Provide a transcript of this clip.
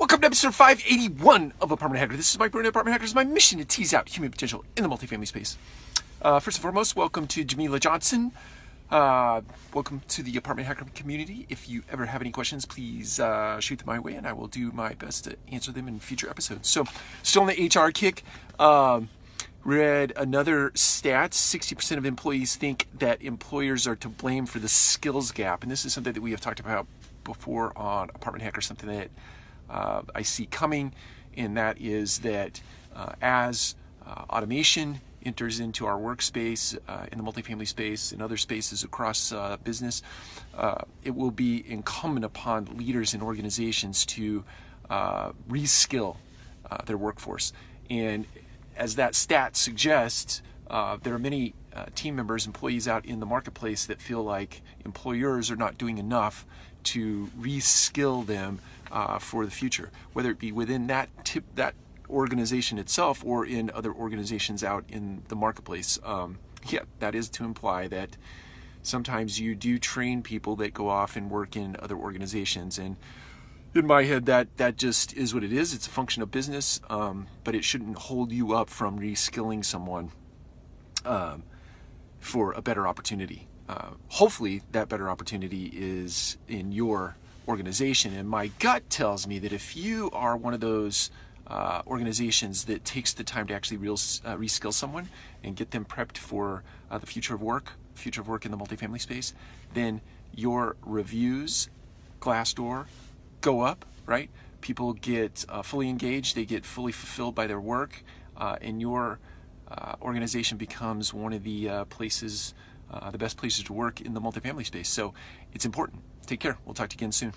Welcome to episode 581 of Apartment Hacker. This is Mike Brewer, Apartment Hackers. My mission to tease out human potential in the multifamily space. Uh, first and foremost, welcome to Jamila Johnson. Uh, welcome to the Apartment Hacker community. If you ever have any questions, please uh, shoot them my way, and I will do my best to answer them in future episodes. So, still on the HR kick. Um, read another stat 60% of employees think that employers are to blame for the skills gap and this is something that we have talked about before on apartment hacker something that uh, i see coming and that is that uh, as uh, automation enters into our workspace uh, in the multifamily space and other spaces across uh, business it will be incumbent upon leaders and organizations to reskill their workforce. And as that stat suggests, uh, there are many uh, team members, employees out in the marketplace that feel like employers are not doing enough to reskill them uh, for the future, whether it be within that tip, that organization itself or in other organizations out in the marketplace. Um, yeah, that is to imply that sometimes you do train people that go off and work in other organizations. And in my head that that just is what it is. It's a function of business um, but it shouldn't hold you up from reskilling someone um, for a better opportunity. Uh, hopefully that better opportunity is in your organization and my gut tells me that if you are one of those uh, organizations that takes the time to actually real, uh, reskill someone and get them prepped for uh, the future of work future of work in the multifamily space then your reviews glassdoor go up, right? People get uh, fully engaged, they get fully fulfilled by their work, uh, and your uh, organization becomes one of the places, the best places to work in the multifamily space. So it's important. Take care. We'll talk to you again soon.